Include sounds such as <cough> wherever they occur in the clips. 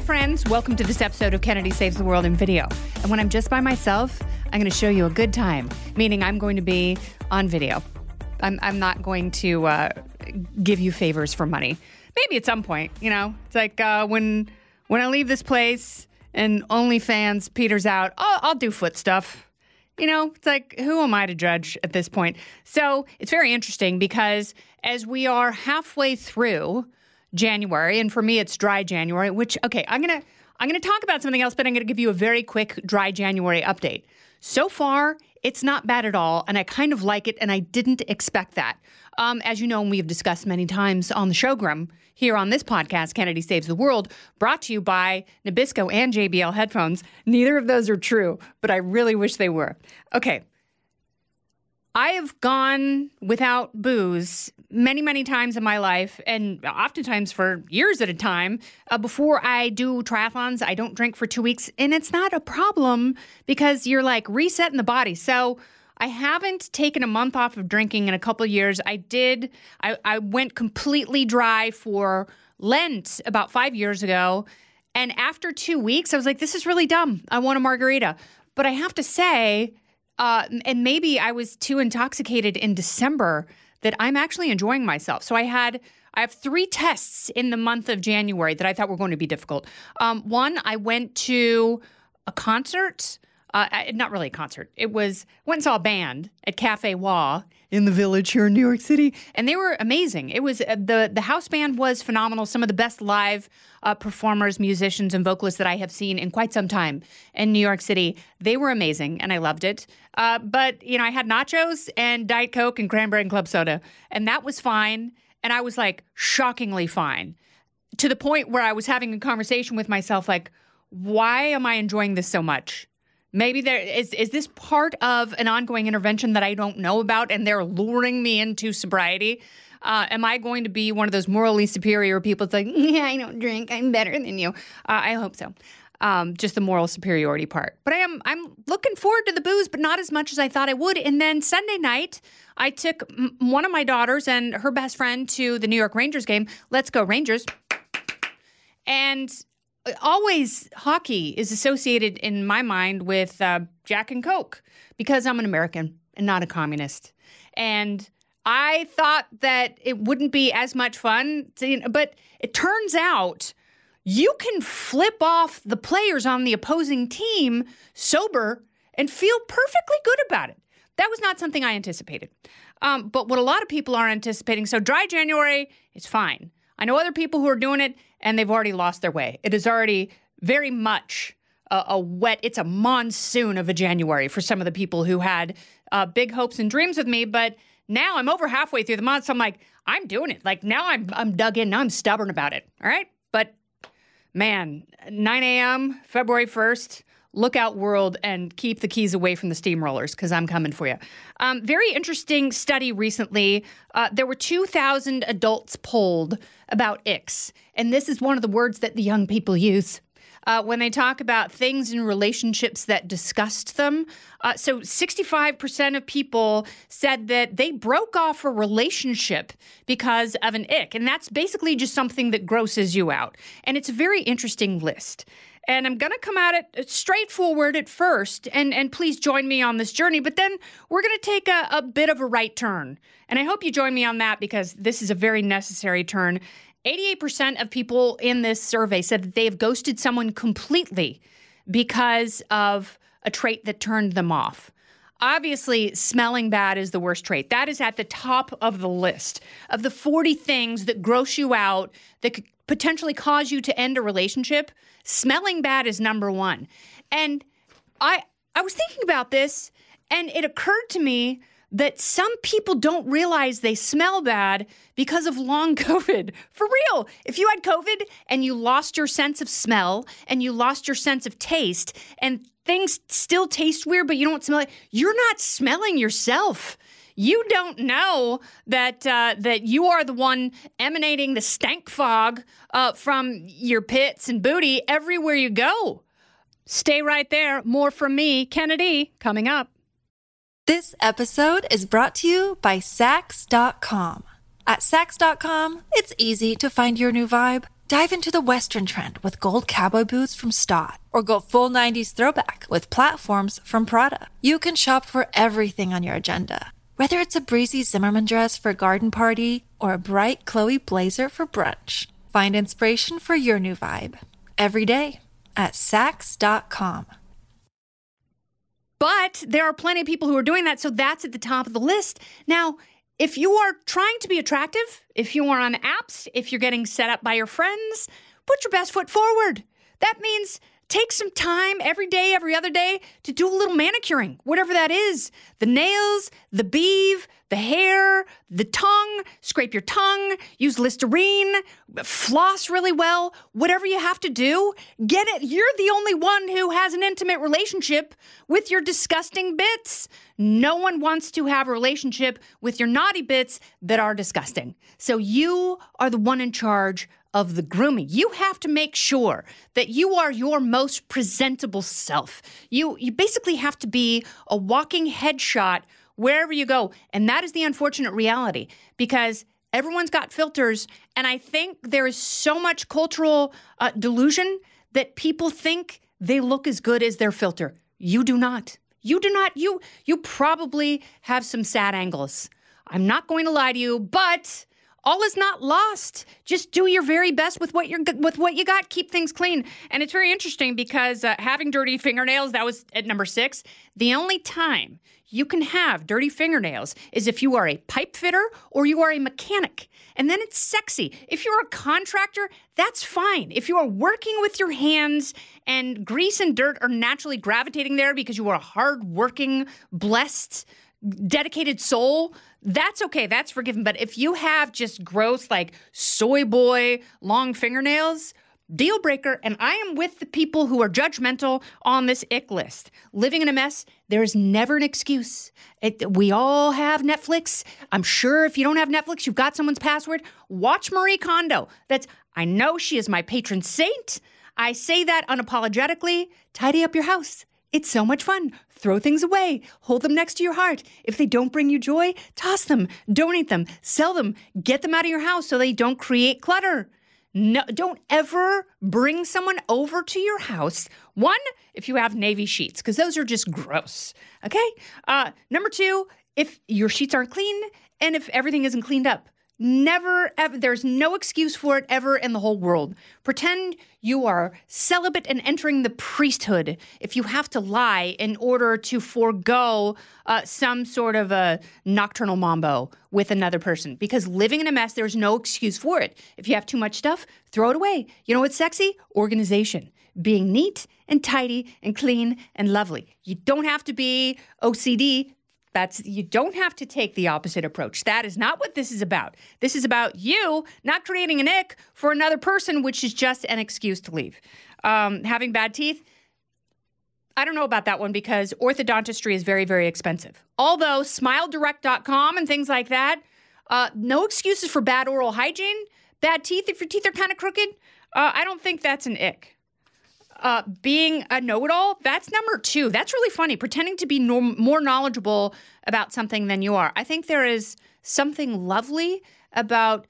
Hi, friends. Welcome to this episode of Kennedy Saves the World in Video. And when I'm just by myself, I'm going to show you a good time, meaning I'm going to be on video. I'm, I'm not going to uh, give you favors for money. Maybe at some point, you know, it's like uh, when when I leave this place and OnlyFans peters out, I'll, I'll do foot stuff. You know, it's like, who am I to judge at this point? So it's very interesting because as we are halfway through January, and for me, it's dry January. Which okay, I'm gonna I'm gonna talk about something else, but I'm gonna give you a very quick dry January update. So far, it's not bad at all, and I kind of like it, and I didn't expect that. Um, as you know, and we have discussed many times on the showgram here on this podcast, Kennedy Saves the World, brought to you by Nabisco and JBL headphones. Neither of those are true, but I really wish they were. Okay, I have gone without booze many, many times in my life, and oftentimes for years at a time. Uh, before I do triathlons, I don't drink for two weeks, and it's not a problem because you're like resetting the body. So I haven't taken a month off of drinking in a couple years. I did, I, I went completely dry for Lent about five years ago. And after two weeks, I was like, this is really dumb. I want a margarita. But I have to say, uh, and maybe I was too intoxicated in December that I'm actually enjoying myself. So I had I have three tests in the month of January that I thought were going to be difficult. Um, one, I went to a concert. Uh, not really a concert. It was went and saw a band at Cafe Wha in the Village here in New York City, and they were amazing. It was uh, the the house band was phenomenal. Some of the best live uh, performers, musicians, and vocalists that I have seen in quite some time in New York City. They were amazing, and I loved it. Uh, but you know, I had nachos and Diet Coke and cranberry and club soda, and that was fine. And I was like shockingly fine to the point where I was having a conversation with myself, like, why am I enjoying this so much? Maybe there is is this part of an ongoing intervention that I don't know about, and they're luring me into sobriety. Uh, am I going to be one of those morally superior people? It's like, yeah, I don't drink. I'm better than you. Uh, I hope so. Um, just the moral superiority part. But I am I'm looking forward to the booze, but not as much as I thought I would. And then Sunday night, I took m- one of my daughters and her best friend to the New York Rangers game. Let's go Rangers! And always hockey is associated in my mind with uh, Jack and Coke because I'm an American and not a communist. And I thought that it wouldn't be as much fun, to, but it turns out you can flip off the players on the opposing team sober and feel perfectly good about it. That was not something I anticipated. Um, but what a lot of people are anticipating, so dry January is fine. I know other people who are doing it and they've already lost their way. It is already very much a, a wet, it's a monsoon of a January for some of the people who had uh, big hopes and dreams with me. But now I'm over halfway through the month. So I'm like, I'm doing it. Like now I'm, I'm dug in. Now I'm stubborn about it. All right. But man, 9 a.m., February 1st, look out world and keep the keys away from the steamrollers because I'm coming for you. Um, very interesting study recently. Uh, there were 2,000 adults polled about icks, and this is one of the words that the young people use. Uh, when they talk about things in relationships that disgust them. Uh, so, 65% of people said that they broke off a relationship because of an ick. And that's basically just something that grosses you out. And it's a very interesting list. And I'm going to come at it uh, straightforward at first, and, and please join me on this journey. But then we're going to take a, a bit of a right turn. And I hope you join me on that because this is a very necessary turn. 88% of people in this survey said that they have ghosted someone completely because of a trait that turned them off. Obviously, smelling bad is the worst trait. That is at the top of the list of the 40 things that gross you out that could potentially cause you to end a relationship, smelling bad is number one. And I I was thinking about this and it occurred to me that some people don't realize they smell bad because of long <laughs> COVID. For real. If you had COVID and you lost your sense of smell and you lost your sense of taste and things still taste weird, but you don't smell it, you're not smelling yourself. You don't know that uh, that you are the one emanating the stank fog uh, from your pits and booty everywhere you go. Stay right there. More from me, Kennedy, coming up. This episode is brought to you by Saks.com. At Saks.com, it's easy to find your new vibe. Dive into the Western trend with gold cowboy boots from Staud, or go full 90s throwback with platforms from Prada. You can shop for everything on your agenda, whether it's a breezy Zimmermann dress for a garden party or a bright Chloe blazer for brunch. Find inspiration for your new vibe every day at Saks.com. But there are plenty of people who are doing that. So that's at the top of the list. Now, if you are trying to be attractive, if you are on apps, if you're getting set up by your friends, put your best foot forward. That means take some time every day, every other day to do a little manicuring, whatever that is. The nails, the beeve, the hair, the tongue, scrape your tongue, use Listerine, floss really well, whatever you have to do, get it. You're the only one who has an intimate relationship with your disgusting bits. No one wants to have a relationship with your naughty bits that are disgusting. So you are the one in charge of the grooming. You have to make sure that you are your most presentable self. You you basically have to be a walking headshot wherever you go. And that is the unfortunate reality because everyone's got filters and I think there is so much cultural uh, delusion that people think they look as good as their filter. You do not. You do not. You you probably have some sad angles. I'm not going to lie to you, but all is not lost. Just do your very best with what you're with what you got. Keep things clean. And it's very interesting because uh, having dirty fingernails that was at number six. The only time you can have dirty fingernails is if you are a pipe fitter or you are a mechanic. And then it's sexy. If you're a contractor, that's fine. If you are working with your hands and grease and dirt are naturally gravitating there because you are a hardworking, blessed, dedicated soul, that's okay. That's forgiven. But if you have just gross, like soy boy, long fingernails, deal breaker. And I am with the people who are judgmental on this ick list. Living in a mess, there is never an excuse. It, we all have Netflix. I'm sure if you don't have Netflix, you've got someone's password. Watch Marie Kondo. That's, I know she is my patron saint. I say that unapologetically. Tidy up your house. It's so much fun. Throw things away. Hold them next to your heart. If they don't bring you joy, toss them, donate them, sell them, get them out of your house so they don't create clutter. No, don't ever bring someone over to your house. One, if you have navy sheets, because those are just gross. Okay. Uh, number two, if your sheets aren't clean and if everything isn't cleaned up. Never, ever, there's no excuse for it ever in the whole world. Pretend you are celibate and entering the priesthood if you have to lie in order to forego uh, some sort of a nocturnal mambo with another person. Because living in a mess, there's no excuse for it. If you have too much stuff, throw it away. You know what's sexy? Organization. Being neat and tidy and clean and lovely. You don't have to be OCD that's you don't have to take the opposite approach. That is not what this is about. This is about you not creating an ick for another person, which is just an excuse to leave. Um, having bad teeth, I don't know about that one because orthodontistry is very, very expensive. Although smiledirect.com and things like that, uh, no excuses for bad oral hygiene, bad teeth if your teeth are kind of crooked. Uh, I don't think that's an ick uh, being a know it all, that's number two. That's really funny, pretending to be norm- more knowledgeable about something than you are. I think there is something lovely about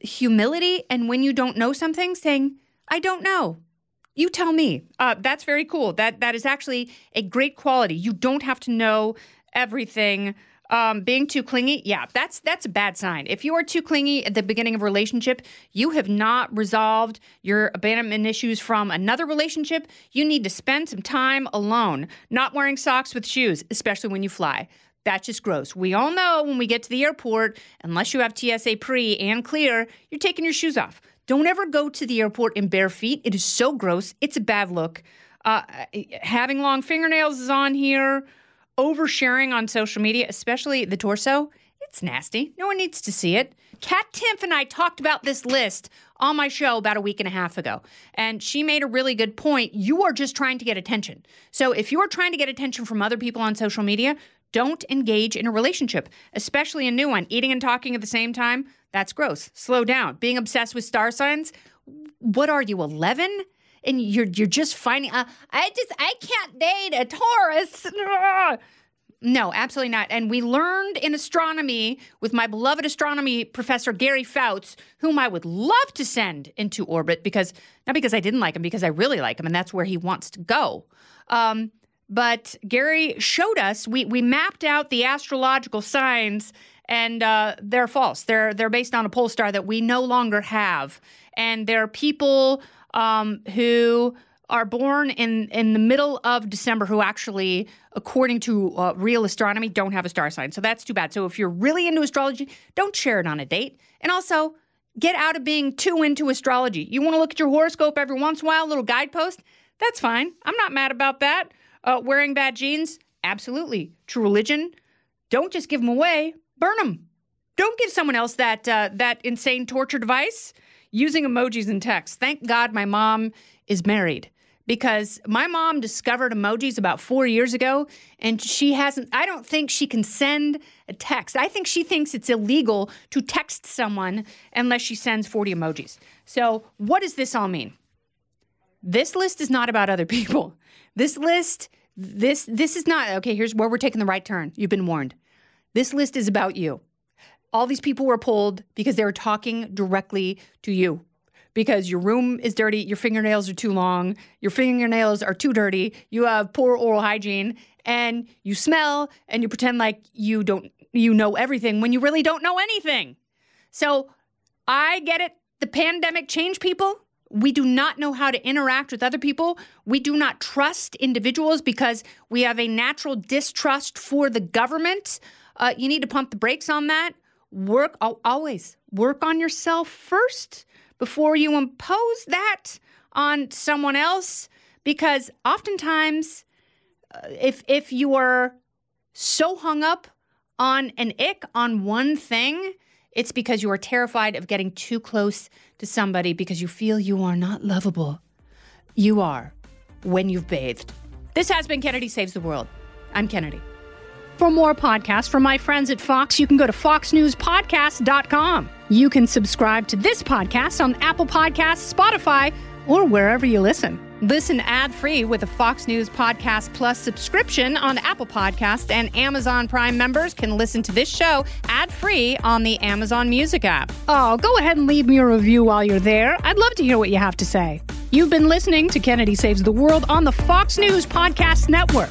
humility and when you don't know something, saying, I don't know. You tell me. Uh, that's very cool. That that is actually a great quality. You don't have to know everything um, being too clingy, yeah, that's that's a bad sign. If you are too clingy at the beginning of a relationship, you have not resolved your abandonment issues from another relationship. You need to spend some time alone, not wearing socks with shoes, especially when you fly. That's just gross. We all know when we get to the airport, unless you have TSA pre and clear, you're taking your shoes off. Don't ever go to the airport in bare feet. It is so gross. It's a bad look. Uh, having long fingernails is on here. Oversharing on social media, especially the torso, it's nasty. No one needs to see it. Kat Timpf and I talked about this list on my show about a week and a half ago. And she made a really good point. You are just trying to get attention. So if you're trying to get attention from other people on social media, don't engage in a relationship, especially a new one. Eating and talking at the same time, that's gross. Slow down. Being obsessed with star signs, what are you, 11? And you're you're just finding uh, I just I can't date a Taurus. <laughs> No, absolutely not. And we learned in astronomy with my beloved astronomy professor, Gary Fouts, whom I would love to send into orbit because, not because I didn't like him, because I really like him, and that's where he wants to go. Um, but Gary showed us, we, we mapped out the astrological signs, and uh, they're false. They're, they're based on a pole star that we no longer have. And there are people um, who are born in in the middle of December who actually, according to uh, real astronomy, don't have a star sign. So that's too bad. So if you're really into astrology, don't share it on a date. And also, get out of being too into astrology. You want to look at your horoscope every once in a while, little guidepost. That's fine. I'm not mad about that. Uh, wearing bad jeans, absolutely. True religion, don't just give them away. Burn them. Don't give someone else that uh, that insane torture device using emojis in text. Thank God my mom is married because my mom discovered emojis about four years ago and she hasn't, I don't think she can send a text. I think she thinks it's illegal to text someone unless she sends 40 emojis. So, what does this all mean? This list is not about other people. This list, this, this is not, okay, here's where we're taking the right turn. You've been warned. This list is about you. All these people were pulled because they were talking directly to you because your room is dirty, your fingernails are too long, your fingernails are too dirty, you have poor oral hygiene, and you smell and you pretend like you don't you know everything when you really don't know anything. So I get it. The pandemic changed people. We do not know how to interact with other people. We do not trust individuals because we have a natural distrust for the government. Uh, you need to pump the brakes on that. Work always work on yourself first before you impose that on someone else because oftentimes uh, if if you are so hung up on an ick on one thing it's because you are terrified of getting too close to somebody because you feel you are not lovable. You are when you've bathed. This has been kennedy saves the world. I'm kennedy for more podcasts from my friends at Fox, you can go to foxnewspodcast.com. You can subscribe to this podcast on Apple Podcasts, Spotify, or wherever you listen. Listen ad-free with a Fox News Podcast Plus subscription on Apple Podcasts, and Amazon Prime members can listen to this show ad-free on the Amazon Music app. Oh, go ahead and leave me a review while you're there. I'd love to hear what you have to say. You've been listening to Kennedy Saves the World on the Fox News Podcast Network.